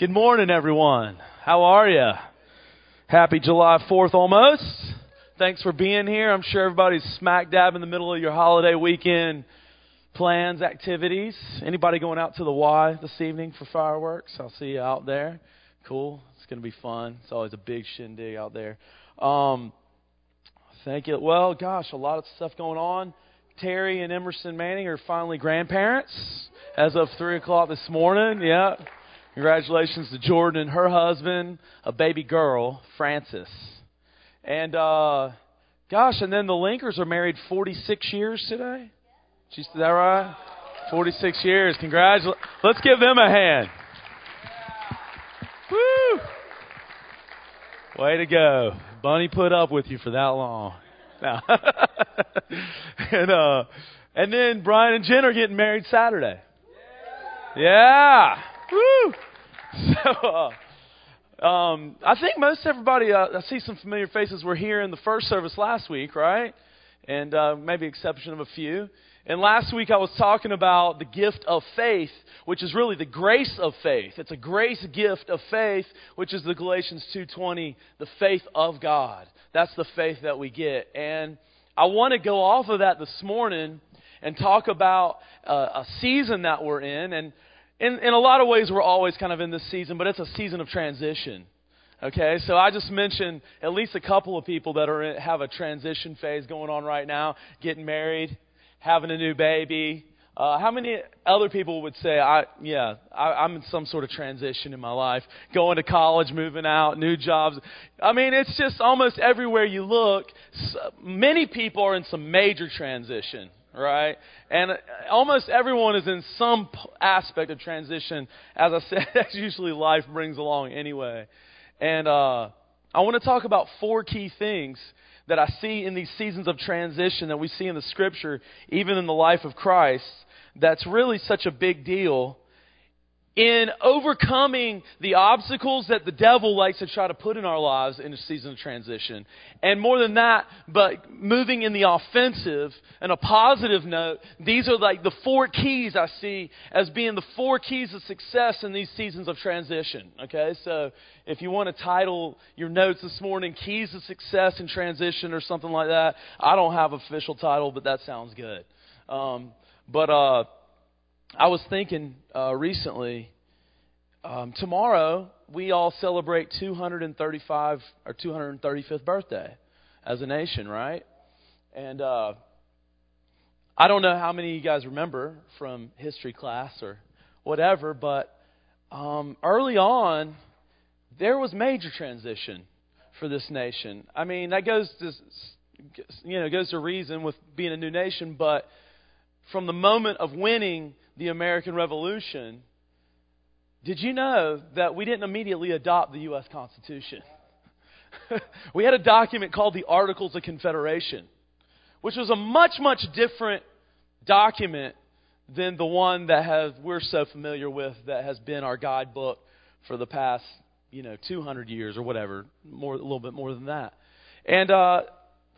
Good morning, everyone. How are you? Happy July 4th almost. Thanks for being here. I'm sure everybody's smack dab in the middle of your holiday weekend plans, activities. Anybody going out to the Y this evening for fireworks? I'll see you out there. Cool. It's going to be fun. It's always a big shindig out there. Um, thank you. Well, gosh, a lot of stuff going on. Terry and Emerson Manning are finally grandparents as of 3 o'clock this morning. Yeah. Congratulations to Jordan and her husband, a baby girl, Frances. And, uh, gosh, and then the Linkers are married 46 years today. Is that right? 46 years. Congratulations. Let's give them a hand. Woo! Way to go. Bunny put up with you for that long. Now, and uh, and then Brian and Jen are getting married Saturday. Yeah. Woo. So, uh, um, I think most everybody. Uh, I see some familiar faces were here in the first service last week, right? And uh, maybe exception of a few. And last week I was talking about the gift of faith, which is really the grace of faith. It's a grace gift of faith, which is the Galatians 2:20, the faith of God. That's the faith that we get. And I want to go off of that this morning and talk about uh, a season that we're in. And in, in a lot of ways, we're always kind of in this season, but it's a season of transition. Okay, so I just mentioned at least a couple of people that are in, have a transition phase going on right now, getting married, having a new baby. Uh, how many other people would say, "I yeah, I, I'm in some sort of transition in my life, going to college, moving out, new jobs." I mean, it's just almost everywhere you look. Many people are in some major transition right? And almost everyone is in some aspect of transition. As I said, that's usually life brings along anyway. And uh, I want to talk about four key things that I see in these seasons of transition that we see in the Scripture, even in the life of Christ, that's really such a big deal in overcoming the obstacles that the devil likes to try to put in our lives in a season of transition. And more than that, but moving in the offensive and a positive note, these are like the four keys I see as being the four keys of success in these seasons of transition. Okay, so if you want to title your notes this morning, Keys of Success in Transition or something like that, I don't have official title, but that sounds good. Um, but, uh, I was thinking uh, recently, um, tomorrow we all celebrate 235 or 235th birthday as a nation, right? And uh, I don't know how many of you guys remember from history class or whatever, but um, early on there was major transition for this nation. I mean, that goes to you know goes to reason with being a new nation, but from the moment of winning the American Revolution, did you know that we didn't immediately adopt the U.S. Constitution? we had a document called the Articles of Confederation, which was a much, much different document than the one that we're so familiar with that has been our guidebook for the past, you know, 200 years or whatever, more, a little bit more than that. And uh,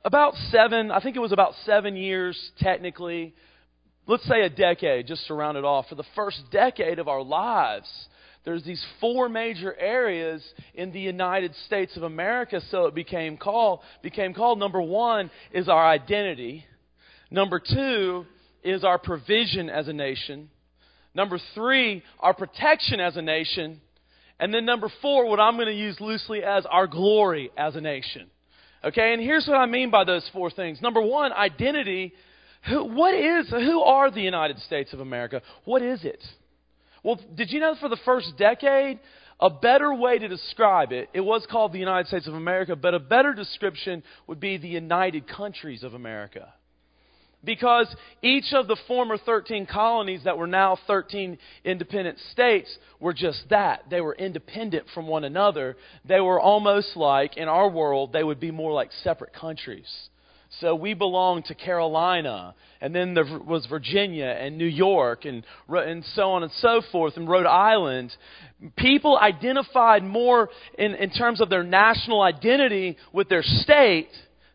about seven, I think it was about seven years technically let's say a decade, just to round it off, for the first decade of our lives, there's these four major areas in the United States of America, so it became called became called number one is our identity. Number two is our provision as a nation. Number three, our protection as a nation. And then number four, what I'm going to use loosely as our glory as a nation. Okay, and here's what I mean by those four things. Number one, identity who, what is, who are the United States of America? What is it? Well, did you know for the first decade, a better way to describe it, it was called the United States of America, but a better description would be the United Countries of America. Because each of the former 13 colonies that were now 13 independent states were just that. They were independent from one another. They were almost like, in our world, they would be more like separate countries. So we belonged to Carolina, and then there was Virginia and New York, and, and so on and so forth, and Rhode Island. People identified more in, in terms of their national identity with their state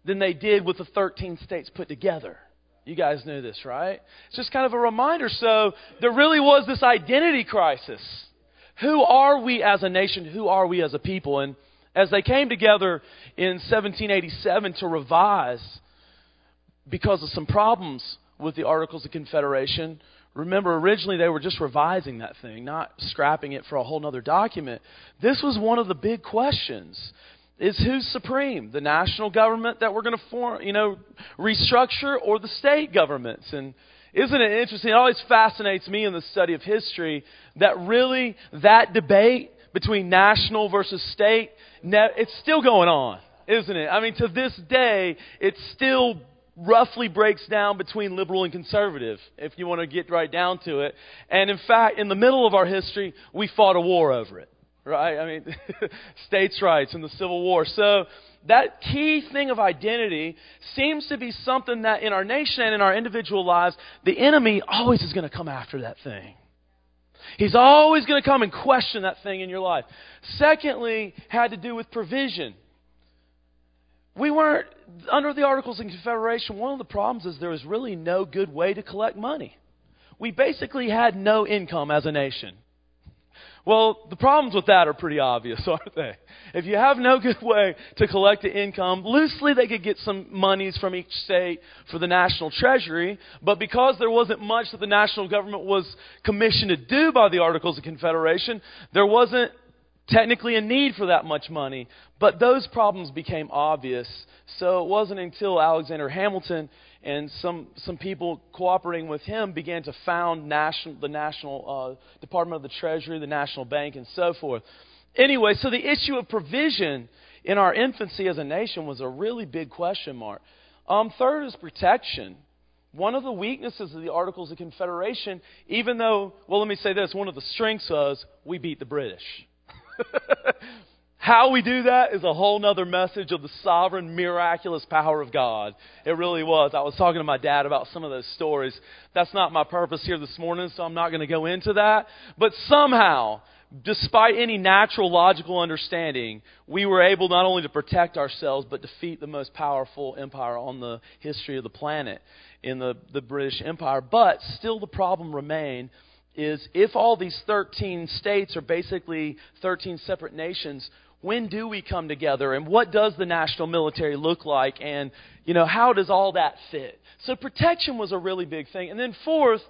than they did with the 13 states put together. You guys knew this, right? It's just kind of a reminder. So there really was this identity crisis who are we as a nation? Who are we as a people? And as they came together in 1787 to revise, because of some problems with the Articles of Confederation, remember originally they were just revising that thing, not scrapping it for a whole other document. This was one of the big questions is who's supreme? The national government that we're going to form, you know, restructure or the state governments? And isn't it interesting? It always fascinates me in the study of history that really that debate between national versus state, it's still going on, isn't it? I mean, to this day, it's still roughly breaks down between liberal and conservative, if you want to get right down to it. And in fact, in the middle of our history, we fought a war over it right? I mean, states' rights and the Civil War. So that key thing of identity seems to be something that in our nation and in our individual lives, the enemy always is going to come after that thing. He's always going to come and question that thing in your life. Secondly, had to do with provision. We weren't, under the Articles of Confederation, one of the problems is there was really no good way to collect money. We basically had no income as a nation. Well, the problems with that are pretty obvious, aren't they? If you have no good way to collect the income, loosely they could get some monies from each state for the national treasury, but because there wasn't much that the national government was commissioned to do by the Articles of Confederation, there wasn't technically a need for that much money. But those problems became obvious. So it wasn't until Alexander Hamilton and some, some people cooperating with him began to found national, the National uh, Department of the Treasury, the National Bank, and so forth. Anyway, so the issue of provision in our infancy as a nation was a really big question mark. Um, third is protection. One of the weaknesses of the Articles of Confederation, even though, well, let me say this one of the strengths was we beat the British. How we do that is a whole nother message of the sovereign, miraculous power of God. It really was. I was talking to my dad about some of those stories. That's not my purpose here this morning, so I'm not going to go into that. But somehow, despite any natural logical understanding, we were able not only to protect ourselves, but defeat the most powerful empire on the history of the planet in the, the British Empire. But still, the problem remained is if all these 13 states are basically 13 separate nations, when do we come together and what does the national military look like? And you know how does all that fit? So protection was a really big thing. And then fourth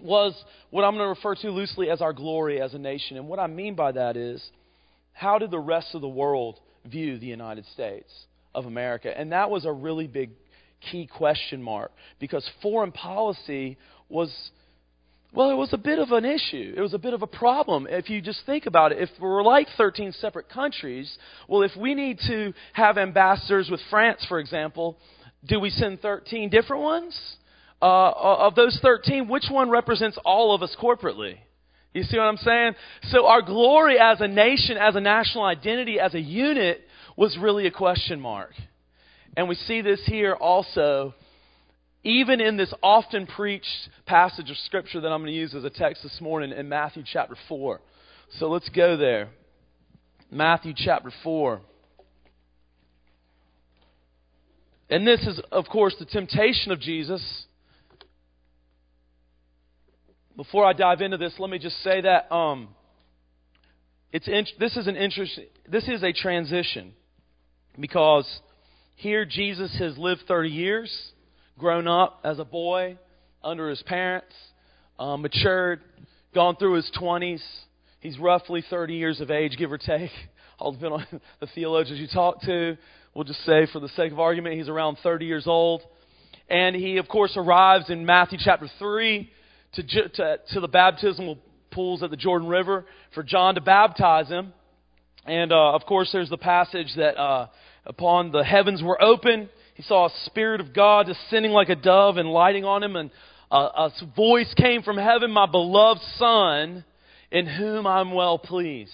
was what i'm going to refer to loosely as our glory as a nation. And what i mean by that is how did the rest of the world view the united states of america? And that was a really big key question mark because foreign policy was well, it was a bit of an issue. It was a bit of a problem. If you just think about it, if we're like 13 separate countries, well, if we need to have ambassadors with France, for example, do we send 13 different ones? Uh, of those 13, which one represents all of us corporately? You see what I'm saying? So our glory as a nation, as a national identity, as a unit was really a question mark. And we see this here also even in this often preached passage of Scripture that I'm going to use as a text this morning in Matthew chapter 4. So let's go there. Matthew chapter 4. And this is, of course, the temptation of Jesus. Before I dive into this, let me just say that um, it's in, this is an interest. This is a transition because here Jesus has lived 30 years grown up as a boy under his parents, um, matured, gone through his 20s. He's roughly 30 years of age, give or take. All depend on the theologians you talk to. We'll just say, for the sake of argument, he's around 30 years old. And he, of course, arrives in Matthew chapter 3 to, to, to the baptismal pools at the Jordan River for John to baptize him. And, uh, of course, there's the passage that uh, upon the heavens were open he saw a Spirit of God descending like a dove and lighting on him, and a, a voice came from heaven, My beloved Son, in whom I'm well pleased.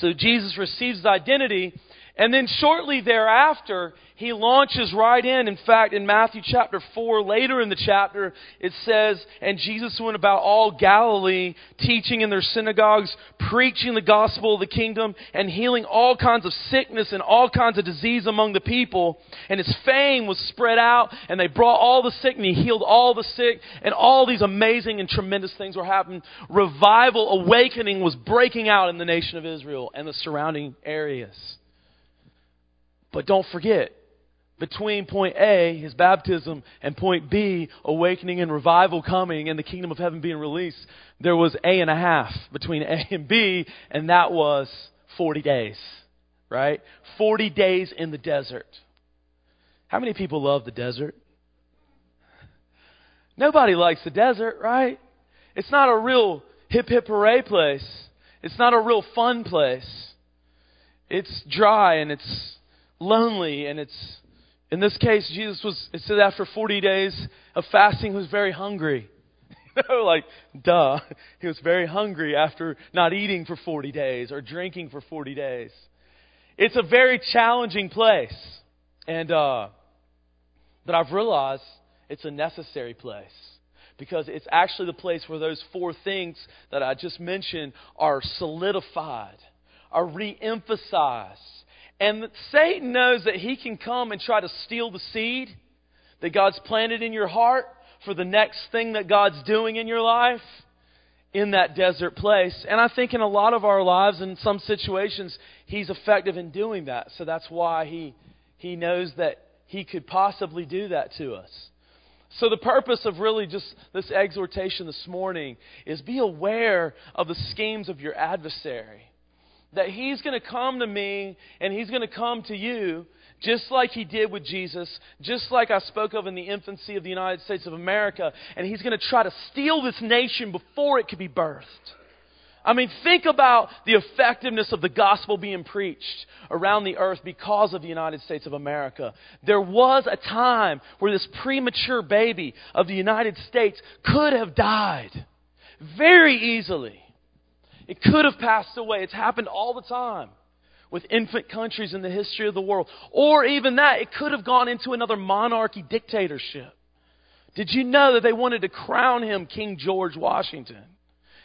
So Jesus receives his identity, and then shortly thereafter, he launches right in. In fact, in Matthew chapter 4, later in the chapter, it says, And Jesus went about all Galilee, teaching in their synagogues, preaching the gospel of the kingdom, and healing all kinds of sickness and all kinds of disease among the people. And his fame was spread out, and they brought all the sick, and he healed all the sick, and all these amazing and tremendous things were happening. Revival, awakening was breaking out in the nation of Israel and the surrounding areas. But don't forget, between point A, his baptism, and point B, awakening and revival coming and the kingdom of heaven being released, there was A and a half between A and B, and that was 40 days, right? 40 days in the desert. How many people love the desert? Nobody likes the desert, right? It's not a real hip hip hooray place. It's not a real fun place. It's dry and it's lonely and it's in this case Jesus was it said after 40 days of fasting he was very hungry. you know, like duh. He was very hungry after not eating for 40 days or drinking for 40 days. It's a very challenging place. And uh but I've realized it's a necessary place because it's actually the place where those four things that I just mentioned are solidified, are re emphasized. And Satan knows that he can come and try to steal the seed that God's planted in your heart for the next thing that God's doing in your life in that desert place. And I think in a lot of our lives, in some situations, he's effective in doing that. So that's why he, he knows that he could possibly do that to us. So, the purpose of really just this exhortation this morning is be aware of the schemes of your adversary. That he's going to come to me and he's going to come to you just like he did with Jesus, just like I spoke of in the infancy of the United States of America, and he's going to try to steal this nation before it could be birthed. I mean, think about the effectiveness of the gospel being preached around the earth because of the United States of America. There was a time where this premature baby of the United States could have died very easily. It could have passed away. It's happened all the time with infant countries in the history of the world. Or even that, it could have gone into another monarchy dictatorship. Did you know that they wanted to crown him King George Washington?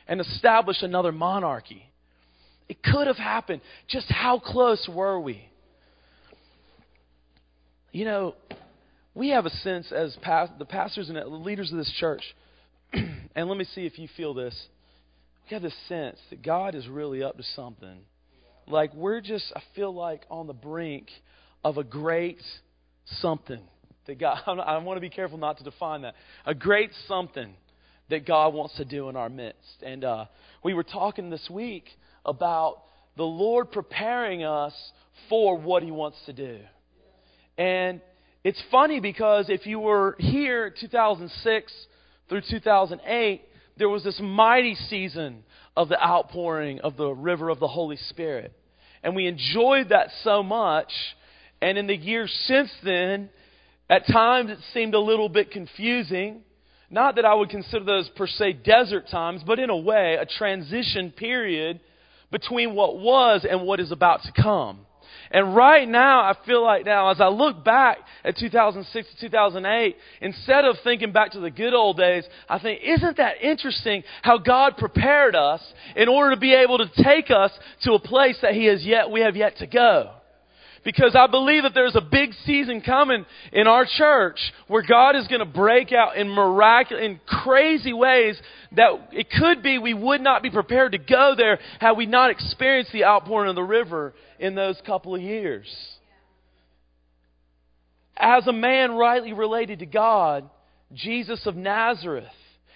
and establish another monarchy. It could have happened. Just how close were we? You know, we have a sense as past, the pastors and the leaders of this church, and let me see if you feel this. We have this sense that God is really up to something. Like we're just, I feel like, on the brink of a great something that God. I want to be careful not to define that. A great something that God wants to do in our midst. And uh, we were talking this week about the Lord preparing us for what He wants to do. And it's funny because if you were here 2006 through 2008, there was this mighty season of the outpouring of the river of the Holy Spirit. And we enjoyed that so much. And in the years since then, at times it seemed a little bit confusing not that I would consider those per se desert times, but in a way, a transition period between what was and what is about to come. And right now, I feel like now, as I look back at 2006 to 2008, instead of thinking back to the good old days, I think, isn't that interesting how God prepared us in order to be able to take us to a place that He has yet, we have yet to go? Because I believe that there's a big season coming in our church where God is going to break out in miraculous, in crazy ways that it could be we would not be prepared to go there had we not experienced the outpouring of the river in those couple of years. As a man rightly related to God, Jesus of Nazareth,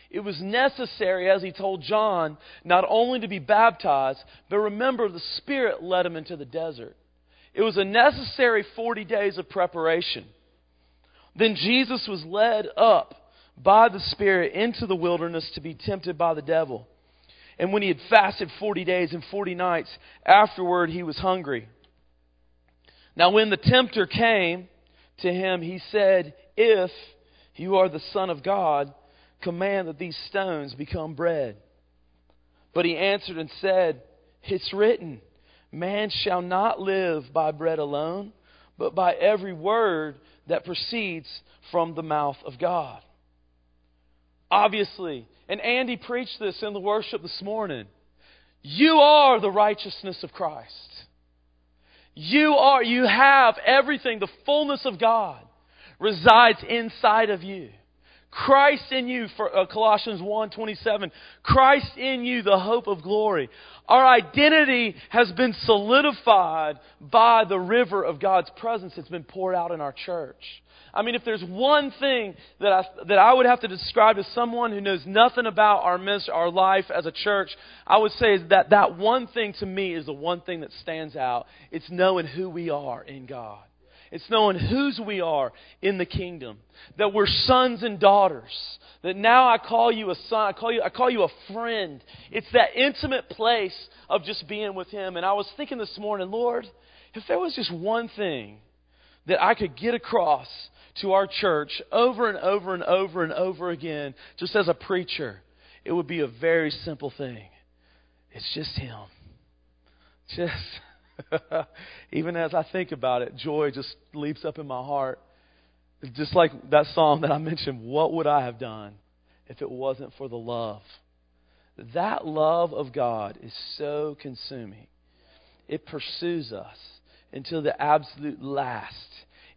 it was necessary, as he told John, not only to be baptized, but remember the Spirit led him into the desert. It was a necessary 40 days of preparation. Then Jesus was led up by the Spirit into the wilderness to be tempted by the devil. And when he had fasted 40 days and 40 nights, afterward he was hungry. Now, when the tempter came to him, he said, If you are the Son of God, command that these stones become bread. But he answered and said, It's written, Man shall not live by bread alone, but by every word that proceeds from the mouth of God. Obviously, and Andy preached this in the worship this morning. You are the righteousness of Christ. You are, you have everything, the fullness of God resides inside of you. Christ in you, for uh, Colossians 1 27. Christ in you, the hope of glory. Our identity has been solidified by the river of God's presence that's been poured out in our church. I mean, if there's one thing that I, that I would have to describe to someone who knows nothing about our ministry, our life as a church, I would say is that that one thing to me is the one thing that stands out. It's knowing who we are in God. It's knowing whose we are in the kingdom. That we're sons and daughters. That now I call you a son. I call you, I call you a friend. It's that intimate place of just being with Him. And I was thinking this morning, Lord, if there was just one thing that I could get across to our church over and over and over and over again, just as a preacher, it would be a very simple thing. It's just Him. Just. Even as I think about it, joy just leaps up in my heart. Just like that song that I mentioned, what would I have done if it wasn't for the love? That love of God is so consuming. It pursues us until the absolute last.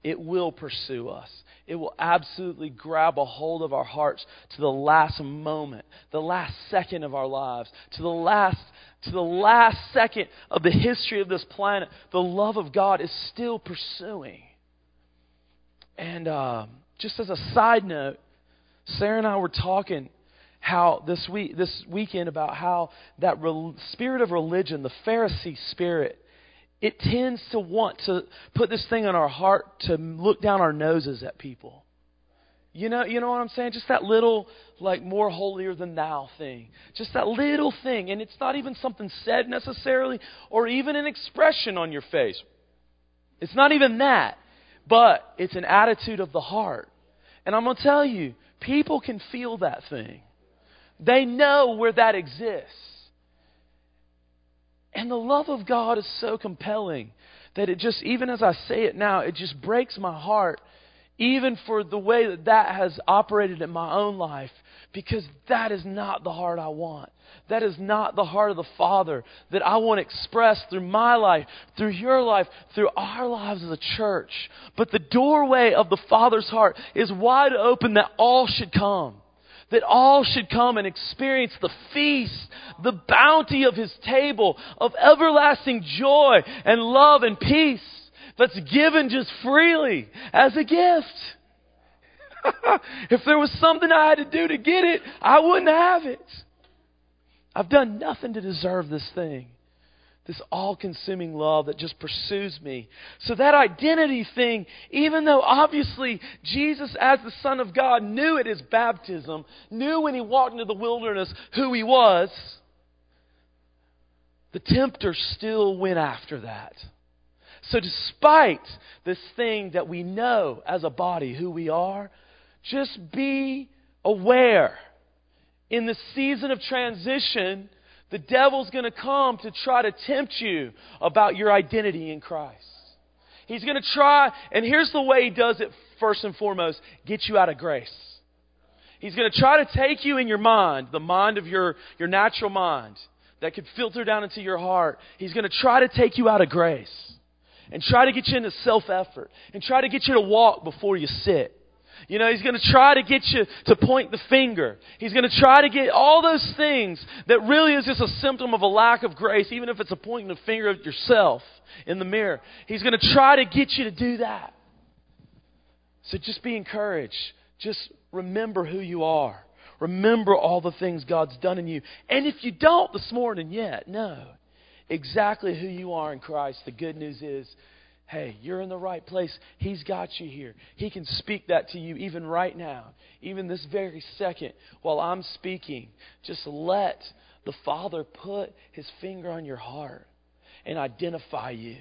It will pursue us. It will absolutely grab a hold of our hearts to the last moment, the last second of our lives, to the last to the last second of the history of this planet, the love of God is still pursuing. And uh, just as a side note, Sarah and I were talking how this week, this weekend about how that re- spirit of religion, the Pharisee spirit, it tends to want to put this thing on our heart to look down our noses at people. You know, you know what I'm saying? Just that little, like, more holier than thou thing. Just that little thing. And it's not even something said necessarily or even an expression on your face. It's not even that. But it's an attitude of the heart. And I'm going to tell you, people can feel that thing. They know where that exists. And the love of God is so compelling that it just, even as I say it now, it just breaks my heart even for the way that that has operated in my own life, because that is not the heart I want. That is not the heart of the Father that I want to express through my life, through your life, through our lives as a church. But the doorway of the Father's heart is wide open that all should come. That all should come and experience the feast, the bounty of His table of everlasting joy and love and peace that's given just freely as a gift. if there was something I had to do to get it, I wouldn't have it. I've done nothing to deserve this thing. This all consuming love that just pursues me. So, that identity thing, even though obviously Jesus, as the Son of God, knew at his baptism, knew when he walked into the wilderness who he was, the tempter still went after that. So, despite this thing that we know as a body who we are, just be aware. In the season of transition, the devil's going to come to try to tempt you about your identity in Christ. He's going to try, and here's the way he does it first and foremost get you out of grace. He's going to try to take you in your mind, the mind of your, your natural mind that could filter down into your heart. He's going to try to take you out of grace and try to get you into self effort and try to get you to walk before you sit. You know, he's going to try to get you to point the finger. He's going to try to get all those things that really is just a symptom of a lack of grace, even if it's a pointing the finger at yourself in the mirror. He's going to try to get you to do that. So just be encouraged. Just remember who you are. Remember all the things God's done in you. And if you don't this morning yet, no exactly who you are in Christ, the good news is hey, you're in the right place. He's got you here. He can speak that to you even right now, even this very second while I'm speaking. Just let the Father put his finger on your heart and identify you.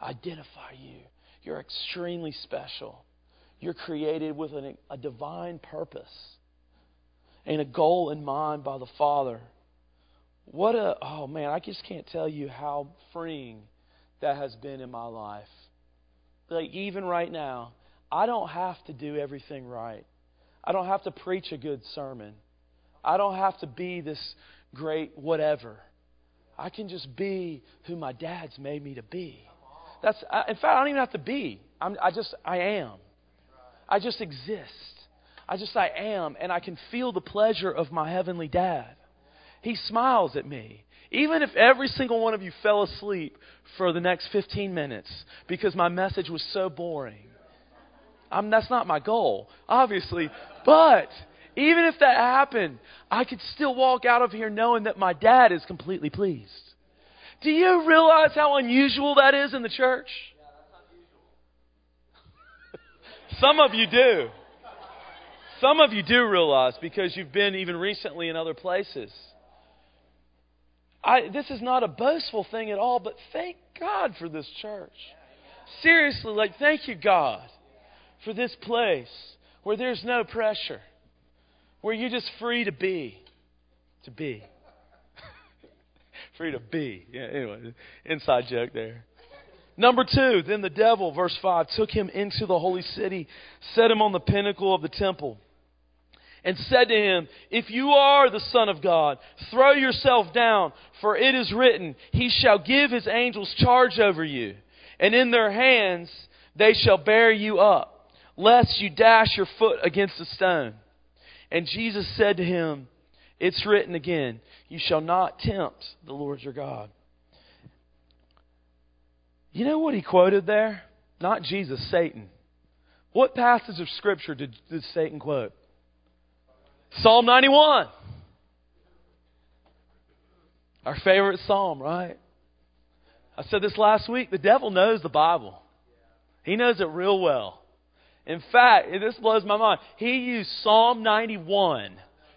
Identify you. You're extremely special. You're created with an, a divine purpose and a goal in mind by the Father. What a, oh man, I just can't tell you how freeing that has been in my life. like even right now, I don't have to do everything right. I don't have to preach a good sermon. I don't have to be this great whatever. I can just be who my dad's made me to be. That's in fact I don't even have to be. I'm, I just I am. I just exist. I just I am and I can feel the pleasure of my heavenly dad. He smiles at me. Even if every single one of you fell asleep for the next 15 minutes because my message was so boring. I'm, that's not my goal, obviously. But even if that happened, I could still walk out of here knowing that my dad is completely pleased. Do you realize how unusual that is in the church? Some of you do. Some of you do realize because you've been even recently in other places. I, this is not a boastful thing at all, but thank God for this church. Seriously, like, thank you, God, for this place where there's no pressure, where you're just free to be. To be. free to be. Yeah, anyway, inside joke there. Number two, then the devil, verse 5, took him into the holy city, set him on the pinnacle of the temple and said to him, If you are the Son of God, throw yourself down, for it is written, He shall give His angels charge over you, and in their hands they shall bear you up, lest you dash your foot against a stone. And Jesus said to him, It's written again, You shall not tempt the Lord your God. You know what he quoted there? Not Jesus, Satan. What passage of Scripture did, did Satan quote? Psalm 91. Our favorite psalm, right? I said this last week. The devil knows the Bible, he knows it real well. In fact, this blows my mind. He used Psalm 91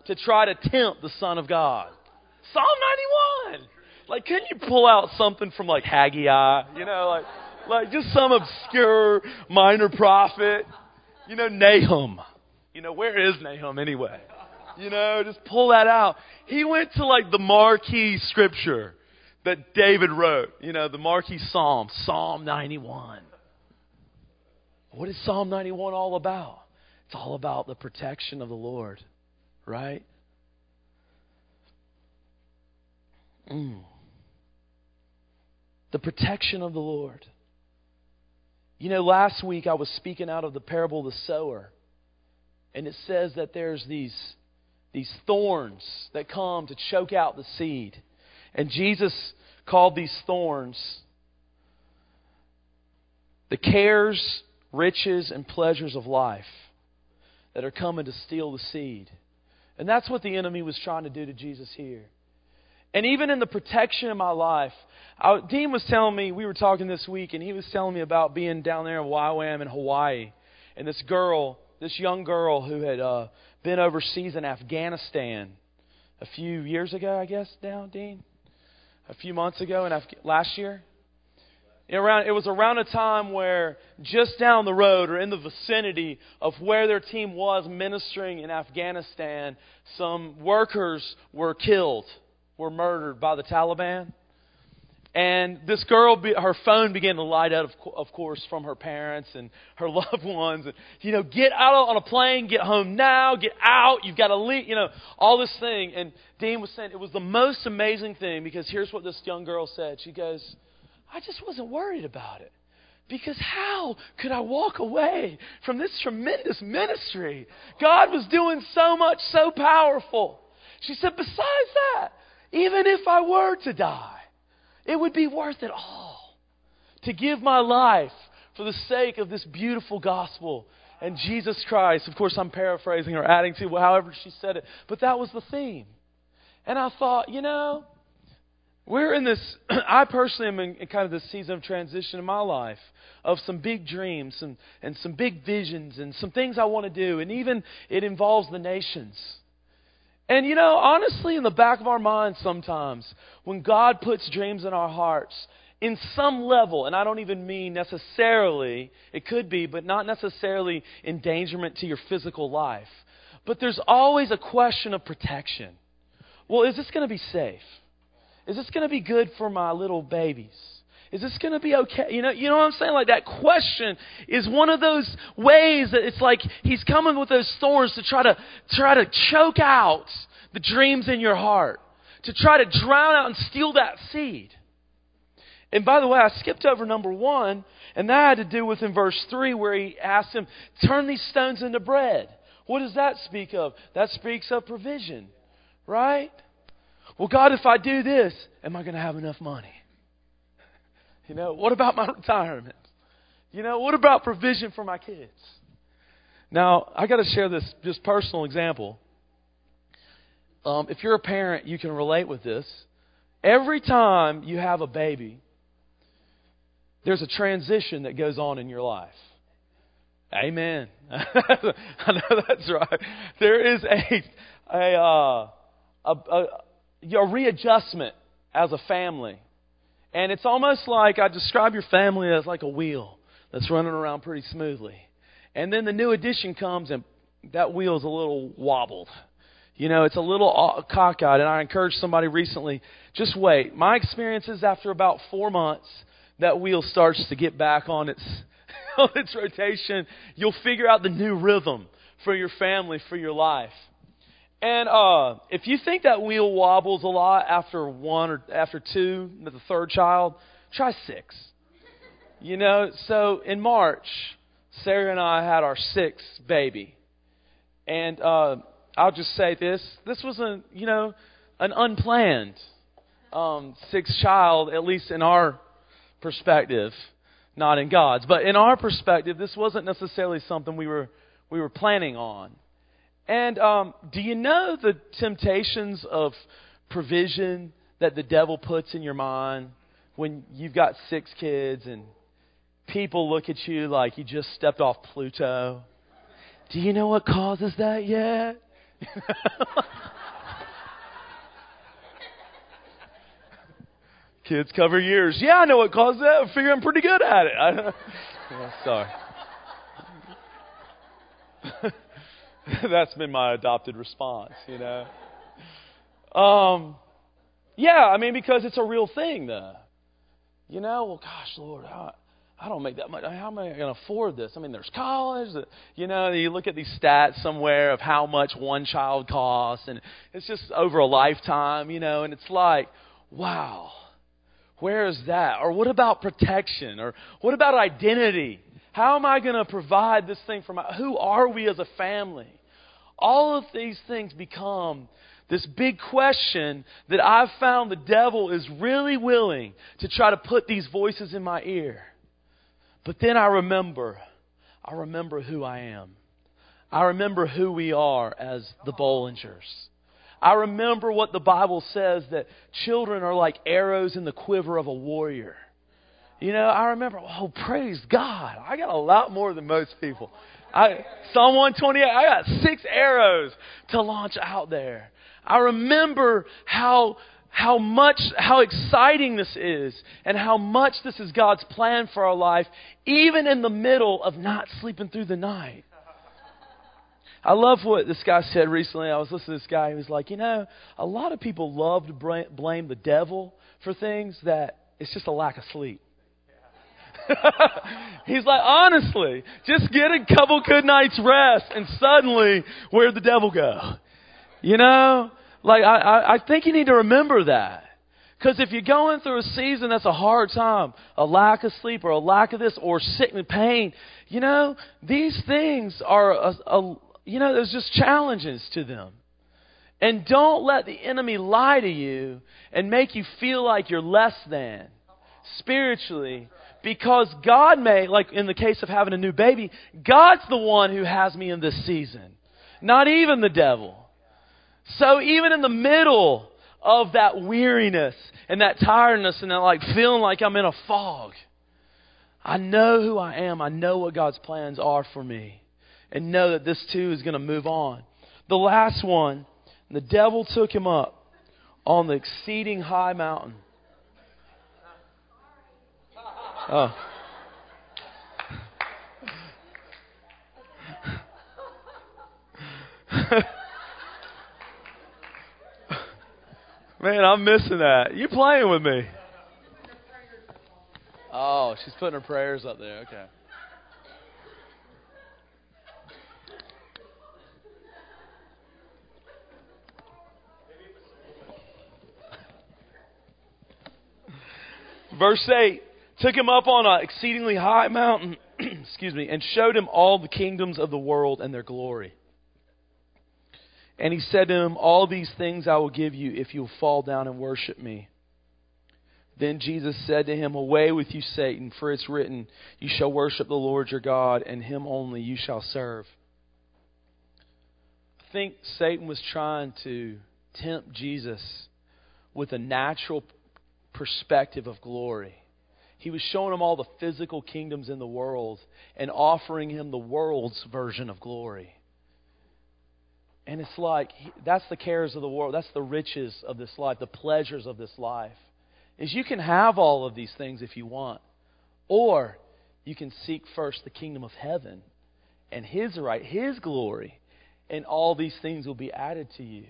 to try to tempt the Son of God. Psalm 91! Like, couldn't you pull out something from like Haggai? You know, like, like just some obscure minor prophet. You know, Nahum. You know, where is Nahum anyway? You know, just pull that out. He went to like the marquee scripture that David wrote. You know, the marquee psalm, Psalm 91. What is Psalm 91 all about? It's all about the protection of the Lord, right? Mm. The protection of the Lord. You know, last week I was speaking out of the parable of the sower, and it says that there's these these thorns that come to choke out the seed. And Jesus called these thorns the cares, riches, and pleasures of life that are coming to steal the seed. And that's what the enemy was trying to do to Jesus here. And even in the protection of my life, I, Dean was telling me, we were talking this week, and he was telling me about being down there in YWAM in Hawaii. And this girl, this young girl who had uh, been overseas in Afghanistan a few years ago, I guess, now, Dean? A few months ago, in Af- last year? It, was around a time where just down the road or in the vicinity of where their team was ministering in Afghanistan, some workers were killed, were murdered by the Taliban. And this girl, her phone began to light up, of course, from her parents and her loved ones. And, you know, get out on a plane, get home now, get out, you've got to leave, you know, all this thing. And Dean was saying it was the most amazing thing because here's what this young girl said. She goes, I just wasn't worried about it. Because how could I walk away from this tremendous ministry? God was doing so much, so powerful. She said, besides that, even if I were to die, it would be worth it all to give my life for the sake of this beautiful gospel and Jesus Christ. Of course, I'm paraphrasing or adding to however she said it, but that was the theme. And I thought, you know, we're in this, I personally am in kind of this season of transition in my life of some big dreams and, and some big visions and some things I want to do. And even it involves the nations. And you know, honestly, in the back of our minds sometimes, when God puts dreams in our hearts, in some level, and I don't even mean necessarily, it could be, but not necessarily endangerment to your physical life. But there's always a question of protection. Well, is this going to be safe? Is this going to be good for my little babies? Is this going to be okay? You know, you know what I'm saying? Like that question is one of those ways that it's like he's coming with those thorns to try to try to choke out the dreams in your heart, to try to drown out and steal that seed. And by the way, I skipped over number one, and that had to do with in verse three where he asked him, "Turn these stones into bread." What does that speak of? That speaks of provision, right? Well, God, if I do this, am I going to have enough money? You know, what about my retirement? You know, what about provision for my kids? Now, I got to share this just personal example. Um, if you're a parent, you can relate with this. Every time you have a baby, there's a transition that goes on in your life. Amen. I know that's right. There is a a, uh, a, a a readjustment as a family, and it's almost like I describe your family as like a wheel that's running around pretty smoothly, and then the new addition comes and that wheel is a little wobbled. You know, it's a little cockeyed, and I encouraged somebody recently, just wait. My experience is after about four months, that wheel starts to get back on its on its rotation, you'll figure out the new rhythm for your family, for your life. And uh, if you think that wheel wobbles a lot after one or after two, the third child, try six. You know, so in March, Sarah and I had our sixth baby, and uh, I'll just say this: this was a you know an unplanned um, sixth child, at least in our perspective not in God's. But in our perspective, this wasn't necessarily something we were we were planning on. And um, do you know the temptations of provision that the devil puts in your mind when you've got six kids and people look at you like you just stepped off Pluto? Do you know what causes that yet? Kids cover years. Yeah, I know what caused that. I figure I'm pretty good at it. I, yeah, sorry. That's been my adopted response, you know. Um, yeah, I mean because it's a real thing, though. You know, well, gosh, Lord, I, I don't make that much. How am I going to afford this? I mean, there's college. You know, you look at these stats somewhere of how much one child costs, and it's just over a lifetime, you know, and it's like, wow where is that? Or what about protection? Or what about identity? How am I going to provide this thing for my who are we as a family? All of these things become this big question that I've found the devil is really willing to try to put these voices in my ear. But then I remember, I remember who I am. I remember who we are as the Bollingers. I remember what the Bible says that children are like arrows in the quiver of a warrior. You know, I remember, oh, praise God. I got a lot more than most people. I, Psalm 128, I got six arrows to launch out there. I remember how, how much, how exciting this is and how much this is God's plan for our life, even in the middle of not sleeping through the night. I love what this guy said recently. I was listening to this guy. He was like, you know, a lot of people love to blame the devil for things that it's just a lack of sleep. He's like, honestly, just get a couple good nights rest, and suddenly, where'd the devil go? You know, like I, I, I think you need to remember that. Because if you're going through a season that's a hard time, a lack of sleep or a lack of this or sickness, pain, you know, these things are a, a, you know, there's just challenges to them. And don't let the enemy lie to you and make you feel like you're less than spiritually because God may, like in the case of having a new baby, God's the one who has me in this season, not even the devil. So even in the middle of that weariness and that tiredness and that like feeling like I'm in a fog, I know who I am. I know what God's plans are for me and know that this too is going to move on. The last one, the devil took him up on the exceeding high mountain. Oh. Man, I'm missing that. You playing with me. Oh, she's putting her prayers up there. Okay. Verse 8 took him up on an exceedingly high mountain, excuse me, and showed him all the kingdoms of the world and their glory. And he said to him, All these things I will give you if you will fall down and worship me. Then Jesus said to him, Away with you, Satan, for it's written, You shall worship the Lord your God, and him only you shall serve. I think Satan was trying to tempt Jesus with a natural perspective of glory. He was showing him all the physical kingdoms in the world and offering him the world's version of glory. And it's like that's the cares of the world, that's the riches of this life, the pleasures of this life. Is you can have all of these things if you want, or you can seek first the kingdom of heaven and his right, his glory, and all these things will be added to you.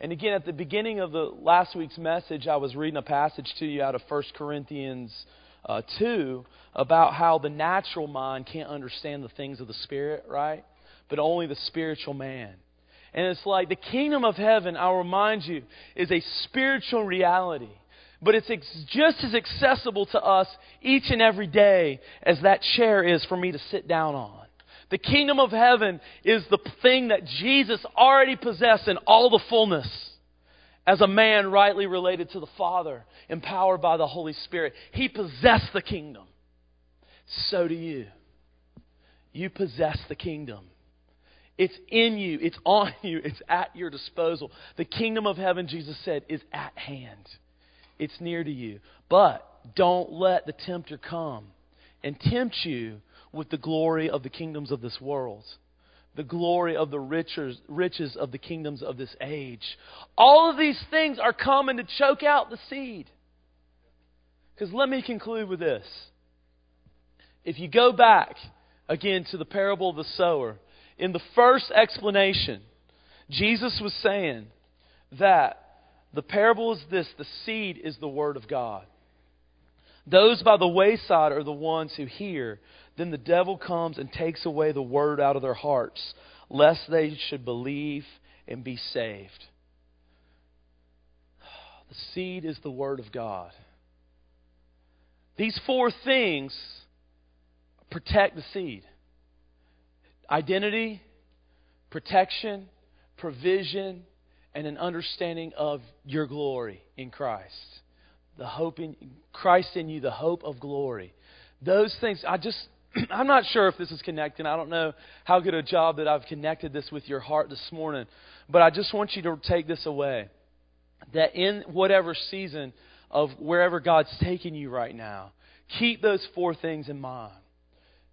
And again, at the beginning of the last week's message, I was reading a passage to you out of 1 Corinthians uh, 2 about how the natural mind can't understand the things of the Spirit, right? But only the spiritual man. And it's like the kingdom of heaven, I'll remind you, is a spiritual reality. But it's ex- just as accessible to us each and every day as that chair is for me to sit down on. The kingdom of heaven is the thing that Jesus already possessed in all the fullness as a man rightly related to the Father, empowered by the Holy Spirit. He possessed the kingdom. So do you. You possess the kingdom. It's in you, it's on you, it's at your disposal. The kingdom of heaven, Jesus said, is at hand. It's near to you. But don't let the tempter come and tempt you with the glory of the kingdoms of this world, the glory of the riches, riches of the kingdoms of this age. All of these things are coming to choke out the seed. Because let me conclude with this. If you go back again to the parable of the sower, in the first explanation, Jesus was saying that the parable is this the seed is the word of God. Those by the wayside are the ones who hear, then the devil comes and takes away the word out of their hearts, lest they should believe and be saved. The seed is the word of God. These four things protect the seed identity, protection, provision, and an understanding of your glory in Christ. The hope in Christ in you, the hope of glory. Those things, I just I'm not sure if this is connecting. I don't know how good a job that I've connected this with your heart this morning. But I just want you to take this away. That in whatever season of wherever God's taking you right now, keep those four things in mind.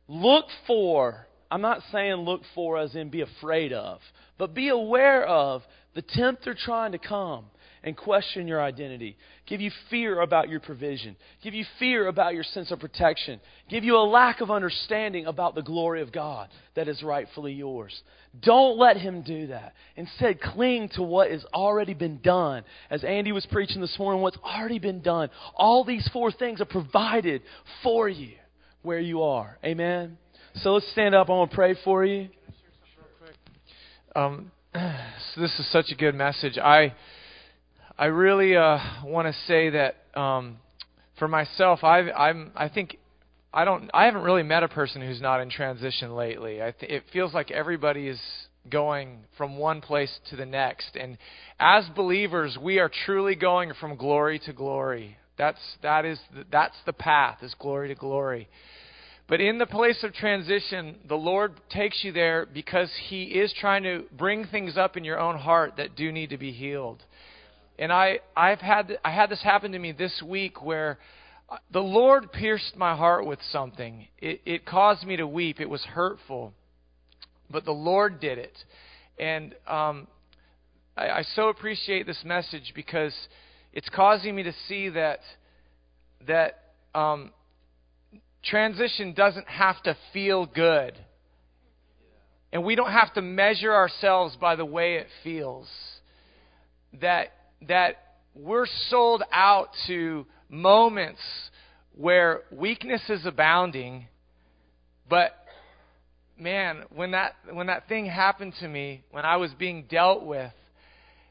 Look for, I'm not saying look for as in be afraid of, but be aware of the tempter trying to come and question your identity, give you fear about your provision, give you fear about your sense of protection, give you a lack of understanding about the glory of God that is rightfully yours. Don't let him do that. Instead, cling to what has already been done. As Andy was preaching this morning, what's already been done. All these four things are provided for you where you are. Amen. So let's stand up. I want to pray for you. Um, so this is such a good message. I I really uh, want to say that um, for myself, I've, I'm, I think I don't, I haven't really met a person who's not in transition lately. I th- it feels like everybody is going from one place to the next, and as believers, we are truly going from glory to glory. That's that is the, that's the path is glory to glory. But in the place of transition, the Lord takes you there because He is trying to bring things up in your own heart that do need to be healed. And I, I've had, I had this happen to me this week where uh, the Lord pierced my heart with something. It, it caused me to weep. It was hurtful. But the Lord did it. And um, I, I so appreciate this message because it's causing me to see that, that um, transition doesn't have to feel good. And we don't have to measure ourselves by the way it feels. That that we're sold out to moments where weakness is abounding, but man, when that when that thing happened to me, when I was being dealt with,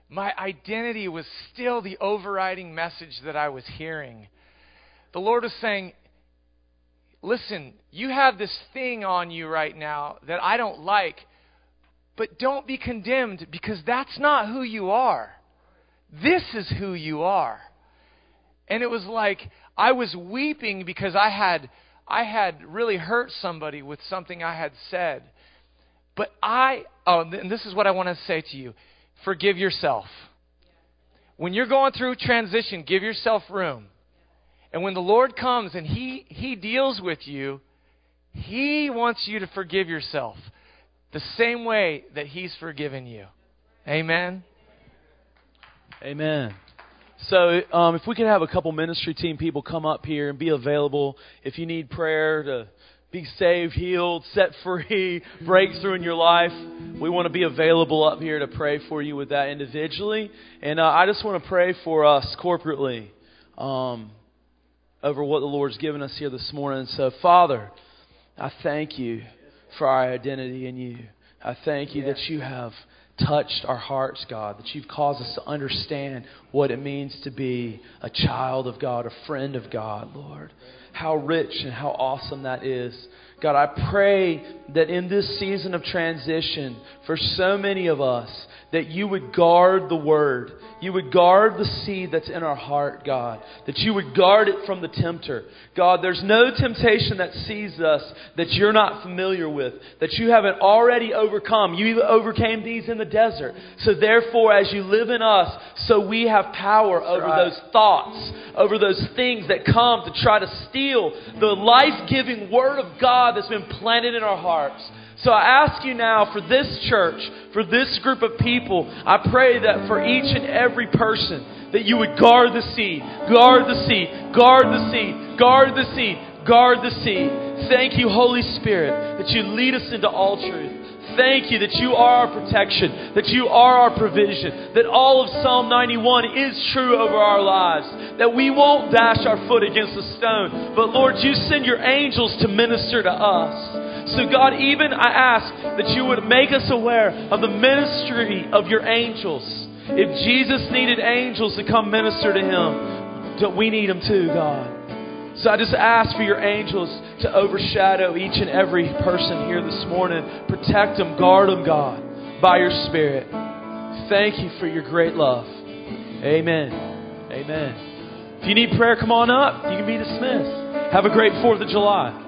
my identity was still the overriding message that I was hearing. The Lord was saying, "Listen, you have this thing on you right now that I don't like, but don't be condemned because that's not who you are. This is who you are." And it was like I was weeping because I had I had really hurt somebody with something I had said. But I, oh, and this is what I want to say to you forgive yourself. When you're going through transition, give yourself room. And when the Lord comes and He, he deals with you, He wants you to forgive yourself the same way that He's forgiven you. Amen. Amen. So, um, if we could have a couple ministry team people come up here and be available if you need prayer to be saved, healed, set free, breakthrough in your life, we want to be available up here to pray for you with that individually. And uh, I just want to pray for us corporately um, over what the Lord's given us here this morning. So, Father, I thank you for our identity in you. I thank you that you have touched our hearts, God, that you've caused us to understand what it means to be a child of God, a friend of God, Lord. How rich and how awesome that is. God, I pray that in this season of transition, for so many of us, that you would guard the word. You would guard the seed that's in our heart, God. That you would guard it from the tempter. God, there's no temptation that sees us that you're not familiar with, that you haven't already overcome. You overcame these in the desert. So therefore, as you live in us, so we have power over right. those thoughts, over those things that come to try to steal the life giving word of God that's been planted in our hearts. So I ask you now for this church, for this group of people, I pray that for each and every person, that you would guard the seed, guard the seed, guard the seed, guard the seed, guard the seed. Thank you, Holy Spirit, that you lead us into all truth. Thank you that you are our protection, that you are our provision, that all of Psalm 91 is true over our lives, that we won't dash our foot against a stone, but Lord, you send your angels to minister to us. So, God, even I ask that you would make us aware of the ministry of your angels. If Jesus needed angels to come minister to him, we need them too, God. So I just ask for your angels to overshadow each and every person here this morning. Protect them, guard them, God, by your Spirit. Thank you for your great love. Amen. Amen. If you need prayer, come on up. You can be dismissed. Have a great 4th of July.